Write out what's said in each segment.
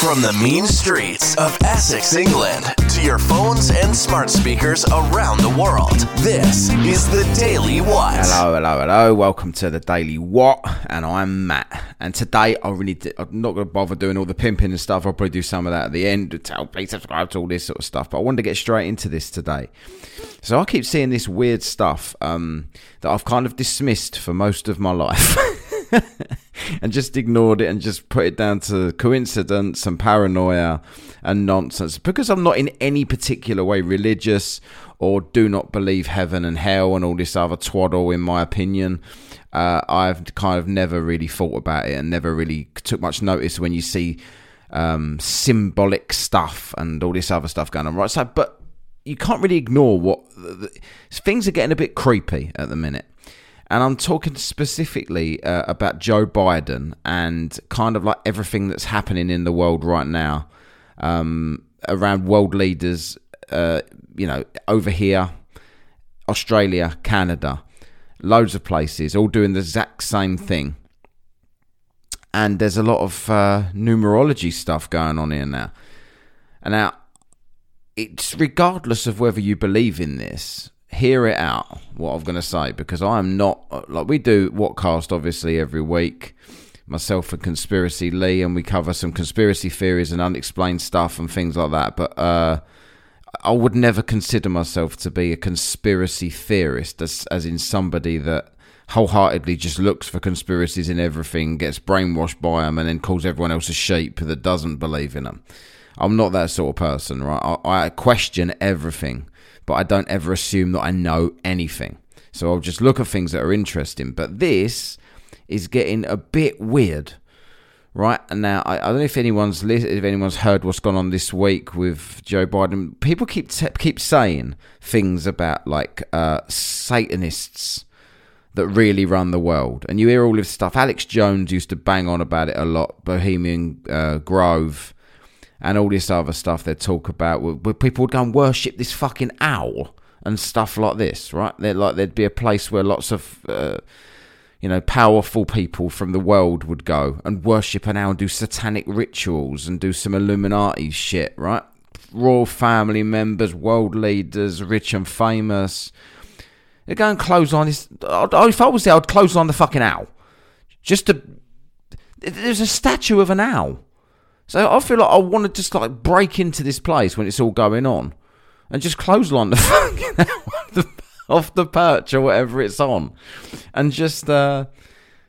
From the mean streets of Essex, England, to your phones and smart speakers around the world, this is the Daily What. Hello, hello, hello. Welcome to the Daily What, and I'm Matt. And today, I really, d- I'm not going to bother doing all the pimping and stuff. I'll probably do some of that at the end. Tell, please subscribe to all this sort of stuff. But I wanted to get straight into this today. So I keep seeing this weird stuff um, that I've kind of dismissed for most of my life. and just ignored it and just put it down to coincidence and paranoia and nonsense because I'm not in any particular way religious or do not believe heaven and hell and all this other twaddle, in my opinion. Uh, I've kind of never really thought about it and never really took much notice when you see um, symbolic stuff and all this other stuff going on, right? So, but you can't really ignore what things are getting a bit creepy at the minute. And I'm talking specifically uh, about Joe Biden and kind of like everything that's happening in the world right now um, around world leaders, uh, you know, over here, Australia, Canada, loads of places, all doing the exact same thing. And there's a lot of uh, numerology stuff going on here now. And now, it's regardless of whether you believe in this, hear it out what I'm going to say because I am not like we do Whatkast obviously every week. Myself and Conspiracy Lee, and we cover some conspiracy theories and unexplained stuff and things like that. But uh, I would never consider myself to be a conspiracy theorist, as, as in somebody that wholeheartedly just looks for conspiracies in everything, gets brainwashed by them, and then calls everyone else a sheep that doesn't believe in them. I'm not that sort of person, right? I, I question everything but I don't ever assume that I know anything. So I'll just look at things that are interesting. But this is getting a bit weird, right? And now I, I don't know if anyone's if anyone's heard what's gone on this week with Joe Biden. People keep keep saying things about like uh, Satanists that really run the world, and you hear all this stuff. Alex Jones used to bang on about it a lot. Bohemian uh, Grove and all this other stuff they talk about where people would go and worship this fucking owl and stuff like this, right? They're like there'd be a place where lots of uh, you know powerful people from the world would go and worship an owl and do satanic rituals and do some Illuminati shit, right? Royal family members, world leaders, rich and famous. They're going close on this. If I was there, I'd close on the fucking owl. Just to. There's a statue of an owl so I feel like I want to just like break into this place when it's all going on, and just clothesline the fucking off the perch or whatever it's on, and just uh,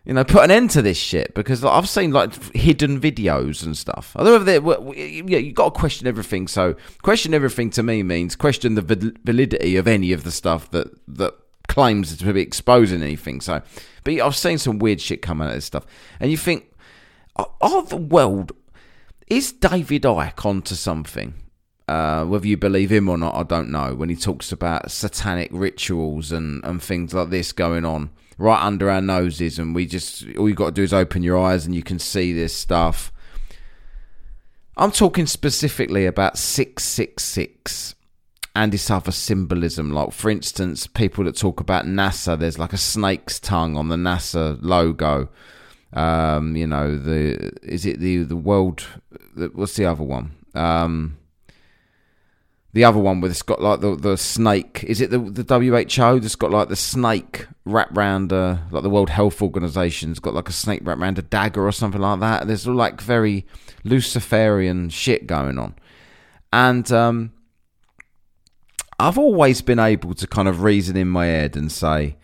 you know put an end to this shit because I've seen like hidden videos and stuff. I don't know if they, yeah, you got to question everything. So question everything to me means question the validity of any of the stuff that that claims to be exposing anything. So, but I've seen some weird shit come out of this stuff, and you think, are the world is David Icke onto something? Uh, whether you believe him or not, I don't know. When he talks about satanic rituals and, and things like this going on right under our noses, and we just all you've got to do is open your eyes and you can see this stuff. I'm talking specifically about 666 and this other symbolism. Like, for instance, people that talk about NASA, there's like a snake's tongue on the NASA logo. Um, you know, the is it the the world? What's the other one? Um, the other one with it's got like the the snake. Is it the the WHO that's got like the snake wrapped round uh, like the World Health Organization's got like a snake wrapped round a dagger or something like that. There's all like very Luciferian shit going on, and um, I've always been able to kind of reason in my head and say,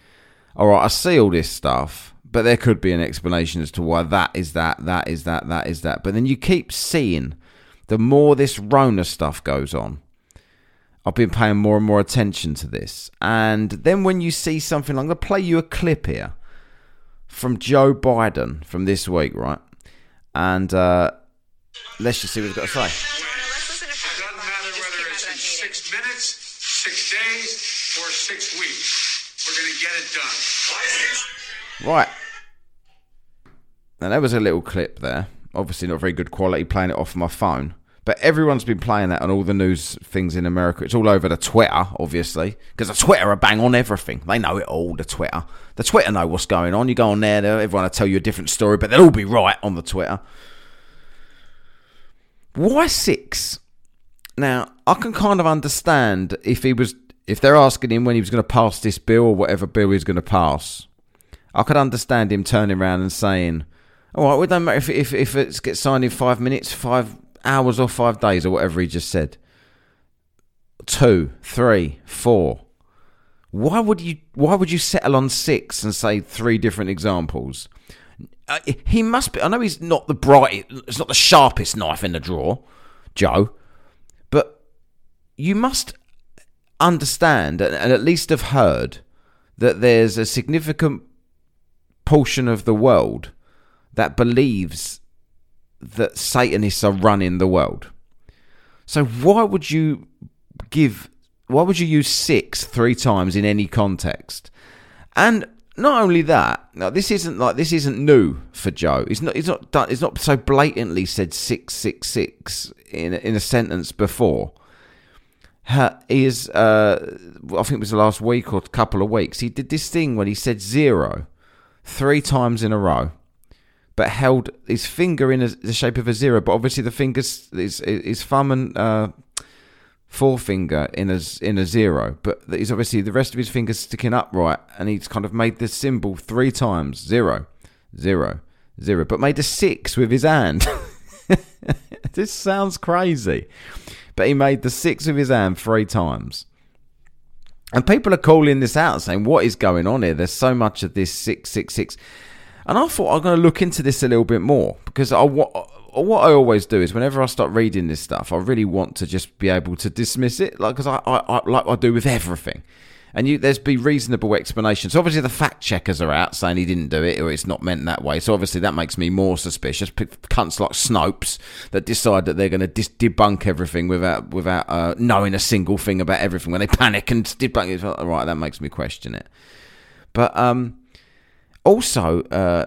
all right, I see all this stuff but there could be an explanation as to why that is that, that is that, that is that. But then you keep seeing the more this Rona stuff goes on, I've been paying more and more attention to this. And then when you see something, I'm going to play you a clip here from Joe Biden from this week, right? And uh, let's just see what he's got to say. It doesn't matter whether it's six minutes, six days, or six weeks. We're going to get it done. Right. Now, there was a little clip there. Obviously, not very good quality playing it off my phone. But everyone's been playing that on all the news things in America. It's all over the Twitter, obviously, because the Twitter are bang on everything. They know it all. The Twitter, the Twitter know what's going on. You go on there, everyone will tell you a different story, but they'll all be right on the Twitter. Why six? Now, I can kind of understand if he was if they're asking him when he was going to pass this bill or whatever bill he's going to pass. I could understand him turning around and saying, "All right, it don't matter if if if it gets signed in five minutes, five hours, or five days, or whatever he just said." Two, three, four. Why would you? Why would you settle on six and say three different examples? Uh, he must be. I know he's not the bright. It's not the sharpest knife in the drawer, Joe. But you must understand and at least have heard that there's a significant portion of the world that believes that Satanists are running the world. So why would you give why would you use six three times in any context? And not only that, now this isn't like this isn't new for Joe. He's not he's not done he's not so blatantly said six six six in in a sentence before. He is uh, I think it was the last week or a couple of weeks. He did this thing when he said zero three times in a row, but held his finger in a, the shape of a zero. But obviously the fingers his his thumb and uh, forefinger in a in a zero, but he's obviously the rest of his fingers sticking upright, and he's kind of made this symbol three times zero, zero, zero, but made a six with his hand. this sounds crazy, but he made the six with his hand three times. And people are calling this out, saying, "What is going on here? There's so much of this six, six, six." And I thought I'm going to look into this a little bit more because I what uh, what I always do is whenever I start reading this stuff, I really want to just be able to dismiss it, like because I, I, I like I do with everything. And you, there's be reasonable explanations. Obviously, the fact checkers are out saying he didn't do it or it's not meant that way. So obviously, that makes me more suspicious. Cunts like Snopes that decide that they're going to dis- debunk everything without without uh, knowing a single thing about everything. When they panic and debunk it, like, right, that makes me question it. But um, also, uh,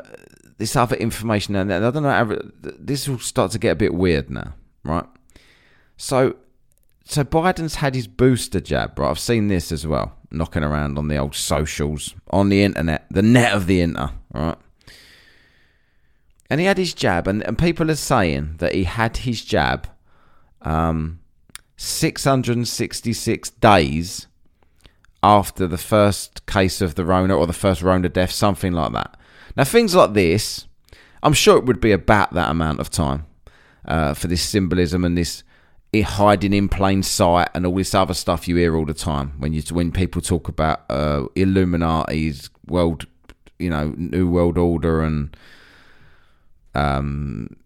this other information, and I don't know, this will start to get a bit weird now, right? So, so Biden's had his booster jab, right? I've seen this as well knocking around on the old socials, on the internet, the net of the inter, right? And he had his jab, and, and people are saying that he had his jab um, 666 days after the first case of the Rona or the first Rona death, something like that. Now, things like this, I'm sure it would be about that amount of time uh, for this symbolism and this hiding in plain sight and all this other stuff you hear all the time when you when people talk about uh, Illuminati's world, you know, New World Order and um,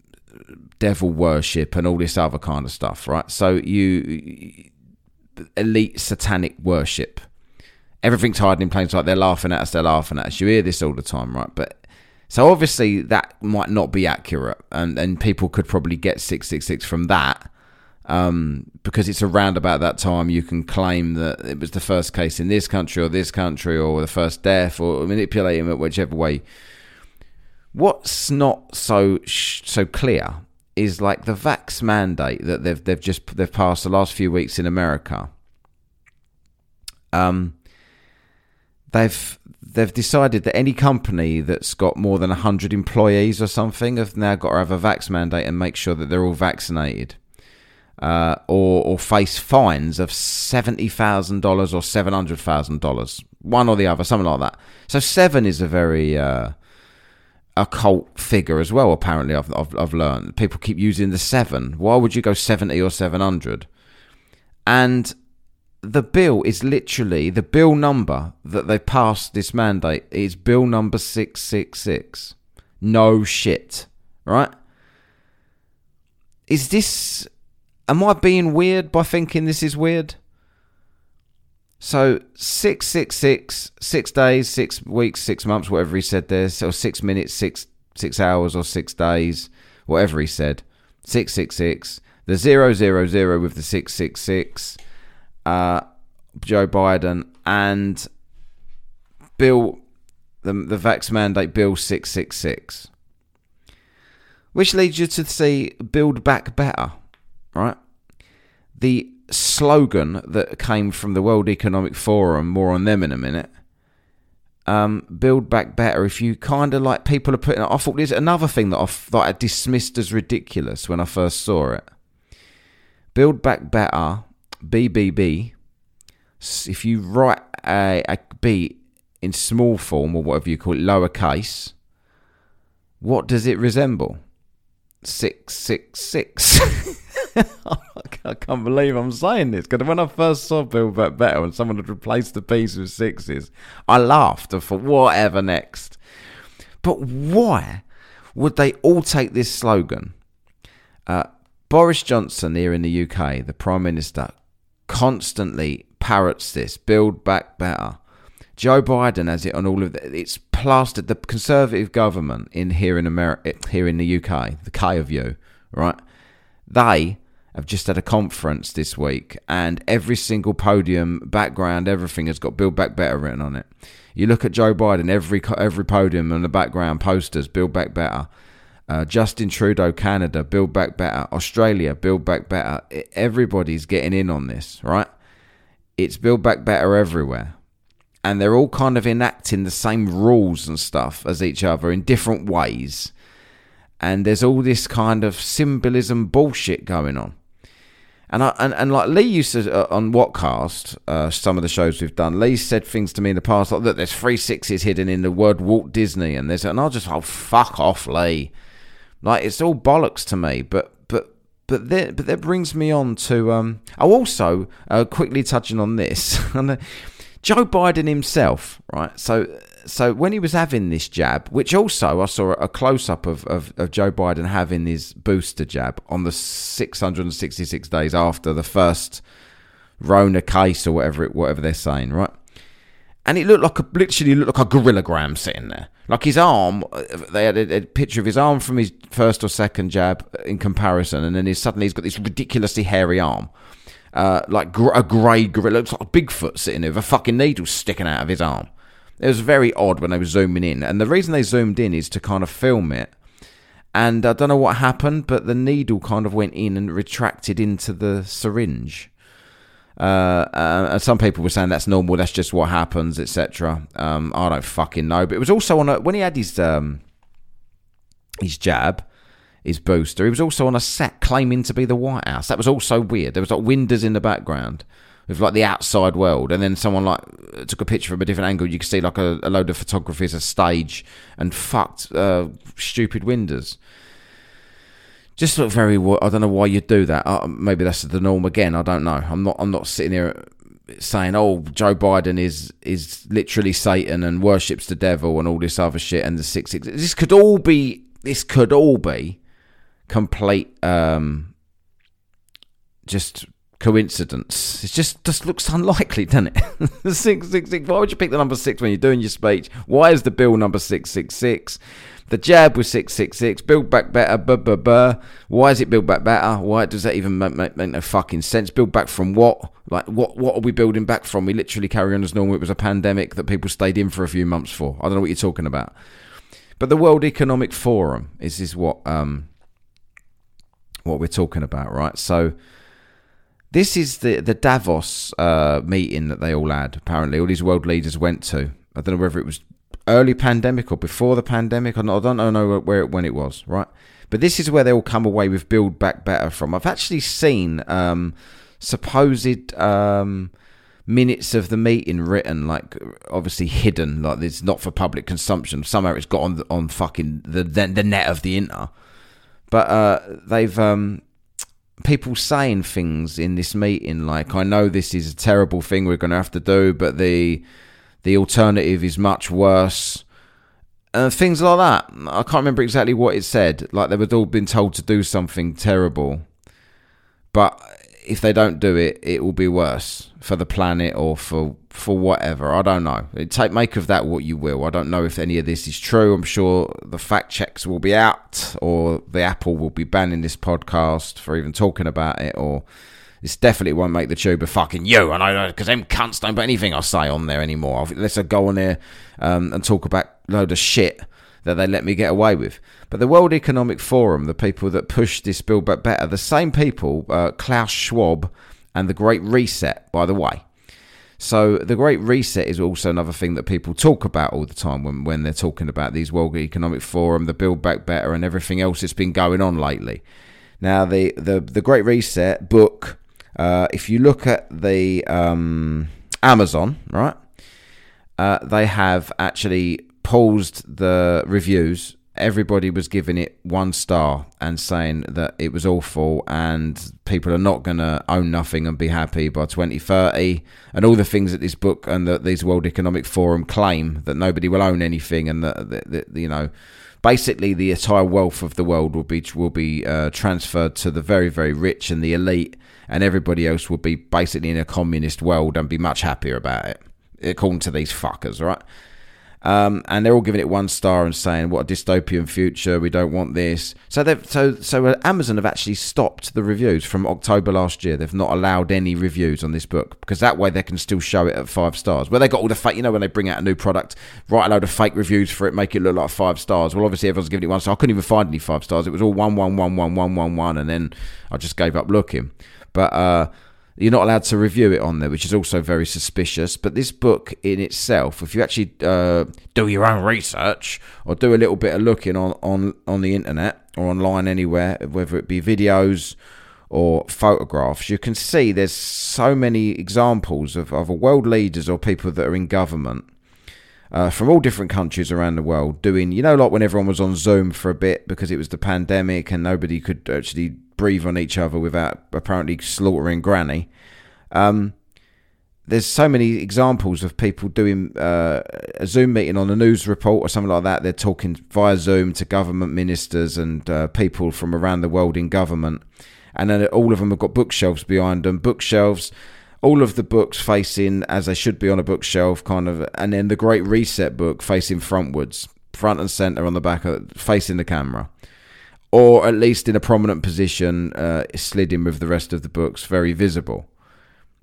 devil worship and all this other kind of stuff, right? So you elite satanic worship. Everything's hiding in plain sight. They're laughing at us. They're laughing at us. You hear this all the time, right? But so obviously that might not be accurate, and and people could probably get six six six from that um, because it's around about that time you can claim that it was the first case in this country or this country or the first death or manipulating it whichever way. What's not so so clear is like the vax mandate that they've they've just they've passed the last few weeks in America. Um, they've they've decided that any company that's got more than hundred employees or something have now got to have a vax mandate and make sure that they're all vaccinated uh, or, or face fines of $70,000 or $700,000. One or the other, something like that. So seven is a very uh, occult figure as well, apparently, I've, I've, I've learned. People keep using the seven. Why would you go 70 or 700? And the bill is literally the bill number that they passed this mandate is bill number 666. No shit, right? Is this Am I being weird by thinking this is weird? So six, six, six, six days, six weeks, six months, whatever he said there, or six minutes, six, six hours, or six days, whatever he said. Six, six, six. The zero, zero, zero with the six, six, six. Uh, Joe Biden and Bill, the the Vax mandate Bill six, six, six, which leads you to see Build Back Better right? The slogan that came from the World Economic Forum, more on them in a minute. Um, build back better. If you kind of like people are putting, it, I thought there's another thing that I thought I dismissed as ridiculous when I first saw it. Build Back Better, BBB. If you write a, a B in small form or whatever you call it, lowercase, what does it resemble? 666. I can't believe I'm saying this because when I first saw Build Back Better and someone had replaced the P's with sixes, I laughed and thought, whatever next. But why would they all take this slogan? Uh, Boris Johnson here in the UK, the Prime Minister, constantly parrots this build back better. Joe Biden has it on all of the, it's plastered the conservative government in here in America here in the UK, the K of you, right? They have just had a conference this week and every single podium, background, everything has got Build Back Better written on it. You look at Joe Biden, every every podium and the background posters, Build Back Better. Uh, Justin Trudeau, Canada, Build Back Better. Australia, Build Back Better. Everybody's getting in on this, right? It's Build Back Better everywhere. And they're all kind of enacting the same rules and stuff as each other in different ways. And there's all this kind of symbolism bullshit going on. And, I, and and like Lee used to uh, on Whatkast, uh, some of the shows we've done. Lee said things to me in the past like that. There's three sixes hidden in the word Walt Disney, and there's and I'll just oh fuck off, Lee. Like it's all bollocks to me. But but but that but that brings me on to um. Oh, also uh, quickly touching on this, Joe Biden himself, right? So so when he was having this jab, which also I saw a close up of, of, of, Joe Biden having his booster jab on the 666 days after the first Rona case or whatever it, whatever they're saying, right? And it looked like a literally looked like a gorilla gram sitting there. Like his arm, they had a, a, picture of his arm from his first or second jab in comparison, and then he's, suddenly he's got this ridiculously hairy arm, uh, like gr- a grey gorilla. Looks like a Bigfoot sitting there with a fucking needle sticking out of his arm. It was very odd when they were zooming in, and the reason they zoomed in is to kind of film it. And I don't know what happened, but the needle kind of went in and retracted into the syringe. Uh, uh, some people were saying that's normal, that's just what happens, etc. Um, I don't fucking know. But it was also on a, when he had his um, his jab, his booster. He was also on a set claiming to be the White House. That was also weird. There was like windows in the background with like the outside world, and then someone like took a picture from a different angle. You could see like a, a load of photography as a stage, and fucked uh, stupid windows just look very. I don't know why you do that. Uh, maybe that's the norm again. I don't know. I'm not. I'm not sitting here saying, "Oh, Joe Biden is is literally Satan and worships the devil and all this other shit." And the six six. This could all be. This could all be complete. Um, just coincidence. It just just looks unlikely, doesn't it? six six six. Why would you pick the number six when you're doing your speech? Why is the bill number six six six? The jab was 666. Build back better. Buh, buh, buh. Why is it build back better? Why does that even make, make, make no fucking sense? Build back from what? Like, what What are we building back from? We literally carry on as normal. It was a pandemic that people stayed in for a few months for. I don't know what you're talking about. But the World Economic Forum is, is what, um, what we're talking about, right? So this is the, the Davos uh, meeting that they all had, apparently. All these world leaders went to. I don't know whether it was early pandemic or before the pandemic. I don't know where when it was, right? But this is where they all come away with Build Back Better from. I've actually seen um, supposed um, minutes of the meeting written, like obviously hidden, like it's not for public consumption. Somehow it's got on on fucking the the, the net of the inter. But uh, they've um, people saying things in this meeting like, "I know this is a terrible thing we're going to have to do, but the the alternative is much worse. Uh, things like that. I can't remember exactly what it said. Like they were all been told to do something terrible, but if they don't do it, it will be worse for the planet or for for whatever. I don't know. Take make of that what you will. I don't know if any of this is true. I'm sure the fact checks will be out, or the Apple will be banning this podcast for even talking about it, or this definitely won't make the tube a fucking you. And I because them cunts don't put anything I say on there anymore. Let's go on there um, and talk about load of shit that they let me get away with. But the World Economic Forum, the people that push this bill back better, the same people, uh, Klaus Schwab and the Great Reset, by the way. So the Great Reset is also another thing that people talk about all the time when, when they're talking about these World Economic Forum, the Build Back Better, and everything else that's been going on lately. Now, the, the, the Great Reset book, uh, if you look at the um, Amazon, right, uh, they have actually paused the reviews. Everybody was giving it one star and saying that it was awful and people are not going to own nothing and be happy by 2030 and all the things that this book and that these World Economic Forum claim that nobody will own anything and that, that, that you know basically the entire wealth of the world will be will be uh, transferred to the very very rich and the elite, and everybody else will be basically in a communist world and be much happier about it, according to these fuckers, right? Um, and they're all giving it one star and saying what a dystopian future. We don't want this. So they've so so uh, Amazon have actually stopped the reviews from October last year. They've not allowed any reviews on this book because that way they can still show it at five stars. Where they got all the fake, you know, when they bring out a new product, write a load of fake reviews for it, make it look like five stars. Well, obviously everyone's giving it one star. I couldn't even find any five stars. It was all one, one, one, one, one, one, one, and then I just gave up looking. But uh, you're not allowed to review it on there, which is also very suspicious. But this book in itself, if you actually uh, do your own research or do a little bit of looking on, on, on the internet or online anywhere, whether it be videos or photographs, you can see there's so many examples of, of world leaders or people that are in government uh, from all different countries around the world doing, you know, like when everyone was on Zoom for a bit because it was the pandemic and nobody could actually breathe on each other without apparently slaughtering Granny. Um, there's so many examples of people doing uh, a Zoom meeting on a news report or something like that. They're talking via Zoom to government ministers and uh, people from around the world in government. And then all of them have got bookshelves behind them. Bookshelves all of the books facing as they should be on a bookshelf, kind of, and then the Great Reset book facing frontwards, front and center on the back, of, facing the camera, or at least in a prominent position, uh, slid in with the rest of the books, very visible.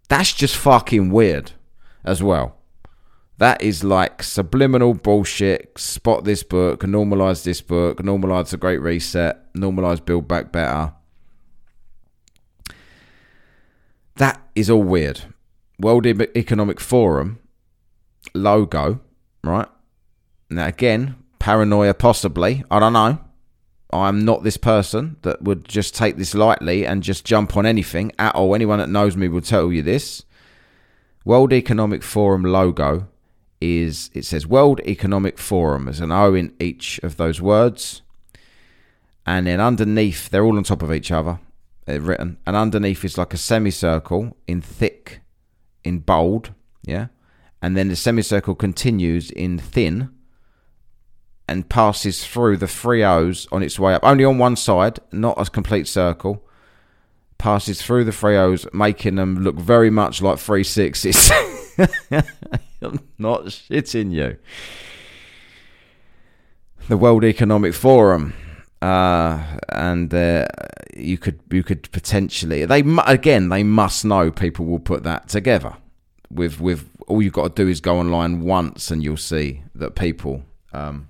That's just fucking weird, as well. That is like subliminal bullshit. Spot this book, normalize this book, normalize the Great Reset, normalize Build Back Better That is all weird. World Economic Forum logo, right? Now, again, paranoia possibly. I don't know. I'm not this person that would just take this lightly and just jump on anything at all. Anyone that knows me will tell you this. World Economic Forum logo is it says World Economic Forum. There's an O in each of those words. And then underneath, they're all on top of each other uh, written, and underneath is like a semicircle in thick, in bold, yeah, and then the semicircle continues in thin and passes through the three O's on its way up, only on one side, not a complete circle. Passes through the three O's, making them look very much like three sixes. I'm not shitting you. The World Economic Forum uh, and uh, you could you could potentially they again they must know people will put that together. With with all you've got to do is go online once and you'll see that people um,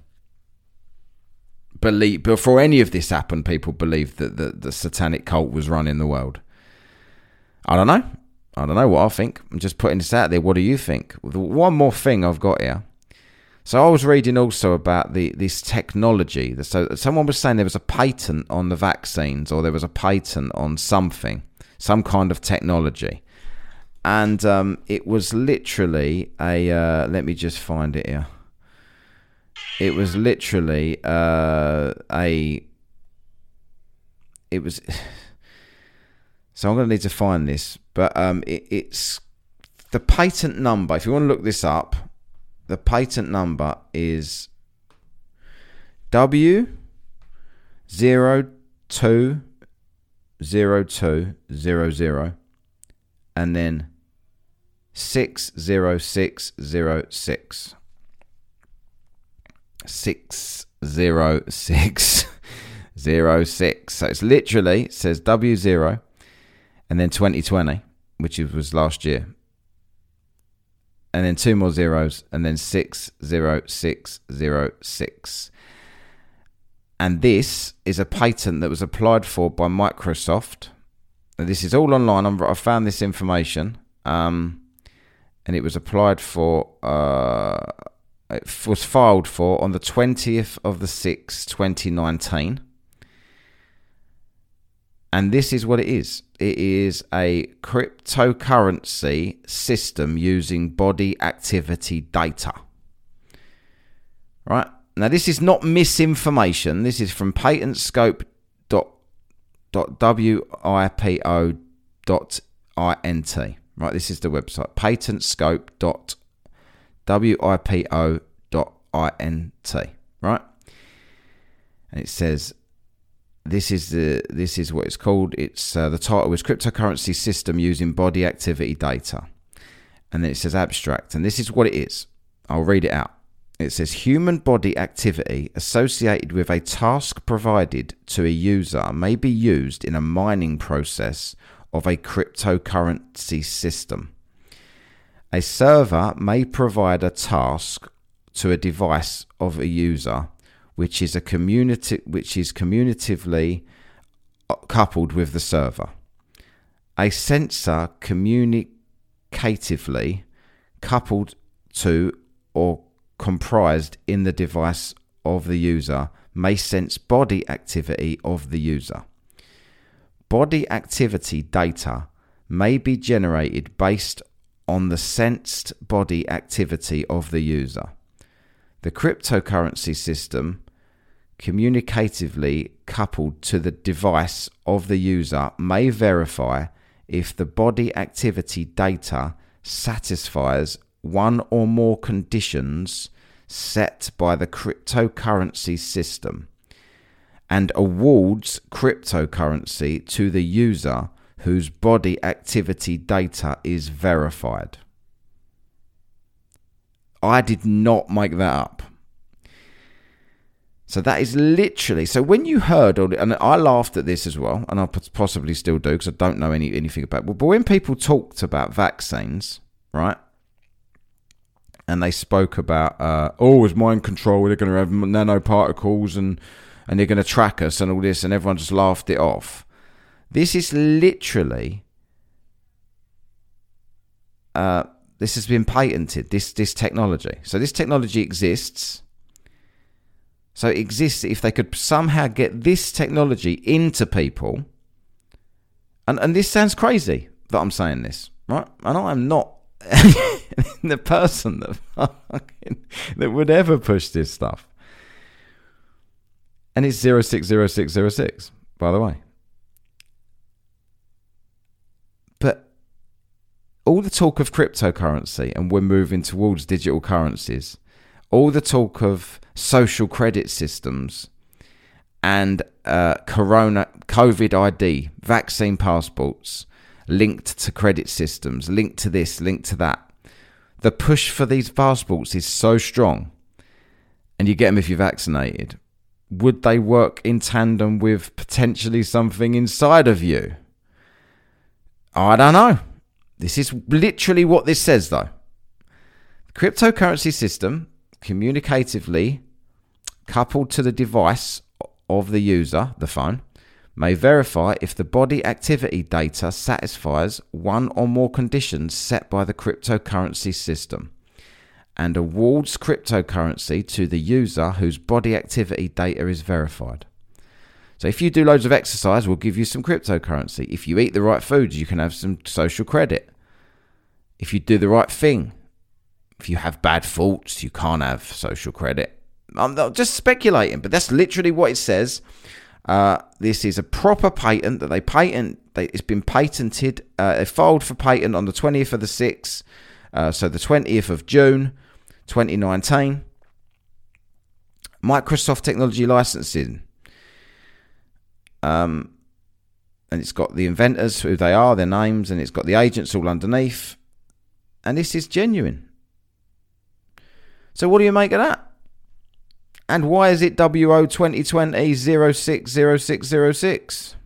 believe before any of this happened people believed that the, the satanic cult was running the world. I don't know. I don't know what i think. I'm just putting this out there. What do you think? One more thing i've got here so I was reading also about the this technology. So someone was saying there was a patent on the vaccines, or there was a patent on something, some kind of technology, and um, it was literally a. Uh, let me just find it here. It was literally uh, a. It was. So I'm going to need to find this, but um, it, it's the patent number. If you want to look this up, the patent number is W zero two zero two zero zero and then six zero six zero six six zero six zero six. So it's literally it says W zero and then twenty twenty, which was last year and then two more zeros, and then six zero six zero six. And this is a patent that was applied for by Microsoft. And this is all online. I found this information, um, and it was applied for. Uh, it was filed for on the 20th of the 6th, 2019. And this is what it is it is a cryptocurrency system using body activity data. Right? Now, this is not misinformation. This is from patentscope.wipo.int. Right, this is the website patentscope.wipo.int. Right? And it says this is the this is what it's called. It's uh, the title is cryptocurrency system using body activity data, and then it says abstract, and this is what it is. I'll read it out. It says human body activity associated with a task provided to a user may be used in a mining process of a cryptocurrency system. A server may provide a task to a device of a user which is a community which is communicatively uh, coupled with the server. A sensor communicatively coupled to or comprised in the device of the user may sense body activity of the user. Body activity data may be generated based on the sensed body activity of the user. The cryptocurrency system, communicatively coupled to the device of the user, may verify if the body activity data satisfies one or more conditions set by the cryptocurrency system and awards cryptocurrency to the user whose body activity data is verified. I did not make that up. So that is literally. So when you heard, all, and I laughed at this as well, and I possibly still do because I don't know any anything about. But when people talked about vaccines, right, and they spoke about, uh, oh, it's mind control. They're going to have nanoparticles and and they're going to track us and all this, and everyone just laughed it off. This is literally. Uh, this has been patented. This this technology. So this technology exists. So it exists. If they could somehow get this technology into people, and and this sounds crazy that I'm saying this, right? And I am not the person that that would ever push this stuff. And it's 060606, by the way. But all the talk of cryptocurrency and we're moving towards digital currencies, all the talk of social credit systems and uh, corona COVID ID, vaccine passports linked to credit systems, linked to this, linked to that. The push for these passports is so strong, and you get them if you're vaccinated. Would they work in tandem with potentially something inside of you? I don't know. This is literally what this says, though. The cryptocurrency system, communicatively coupled to the device of the user, the phone, may verify if the body activity data satisfies one or more conditions set by the cryptocurrency system and awards cryptocurrency to the user whose body activity data is verified. So if you do loads of exercise, we'll give you some cryptocurrency. If you eat the right foods, you can have some social credit if you do the right thing. If you have bad thoughts, you can't have social credit. I'm just speculating, but that's literally what it says. Uh, this is a proper patent that they patent. They, it's been patented. Uh, filed for patent on the 20th of the 6th, uh, so the 20th of June, 2019. Microsoft Technology Licensing. Um, and it's got the inventors, who they are, their names, and it's got the agents all underneath and this is genuine. So, what do you make of that? And why is it WO 2020 060606?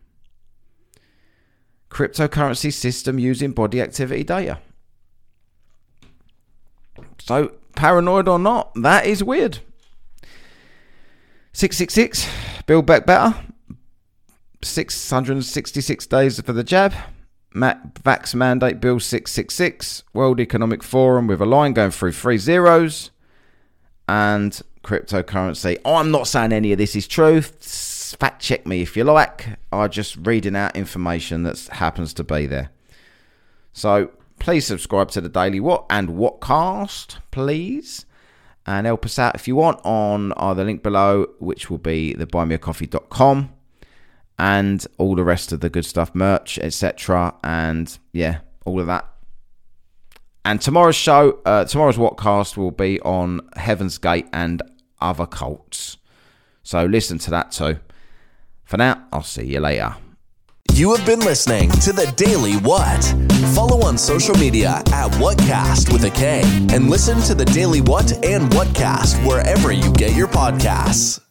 Cryptocurrency system using body activity data. So, paranoid or not, that is weird. 666, Build Back Better. 666 days for the jab. Vax mandate bill 666, World Economic Forum with a line going through three zeros, and cryptocurrency. Oh, I'm not saying any of this is true. fact check me if you like. I'm just reading out information that happens to be there. So please subscribe to the Daily What and Whatkast, please. And help us out if you want on uh, either link below, which will be the buymeacoffee.com and all the rest of the good stuff, merch, etc. And yeah, all of that. And tomorrow's show, uh, tomorrow's Whatkast will be on Heaven's Gate and other cults. So listen to that too. For now, I'll see you later. You have been listening to the Daily What. Follow on social media at Whatkast with a K and listen to the Daily What and Whatkast wherever you get your podcasts.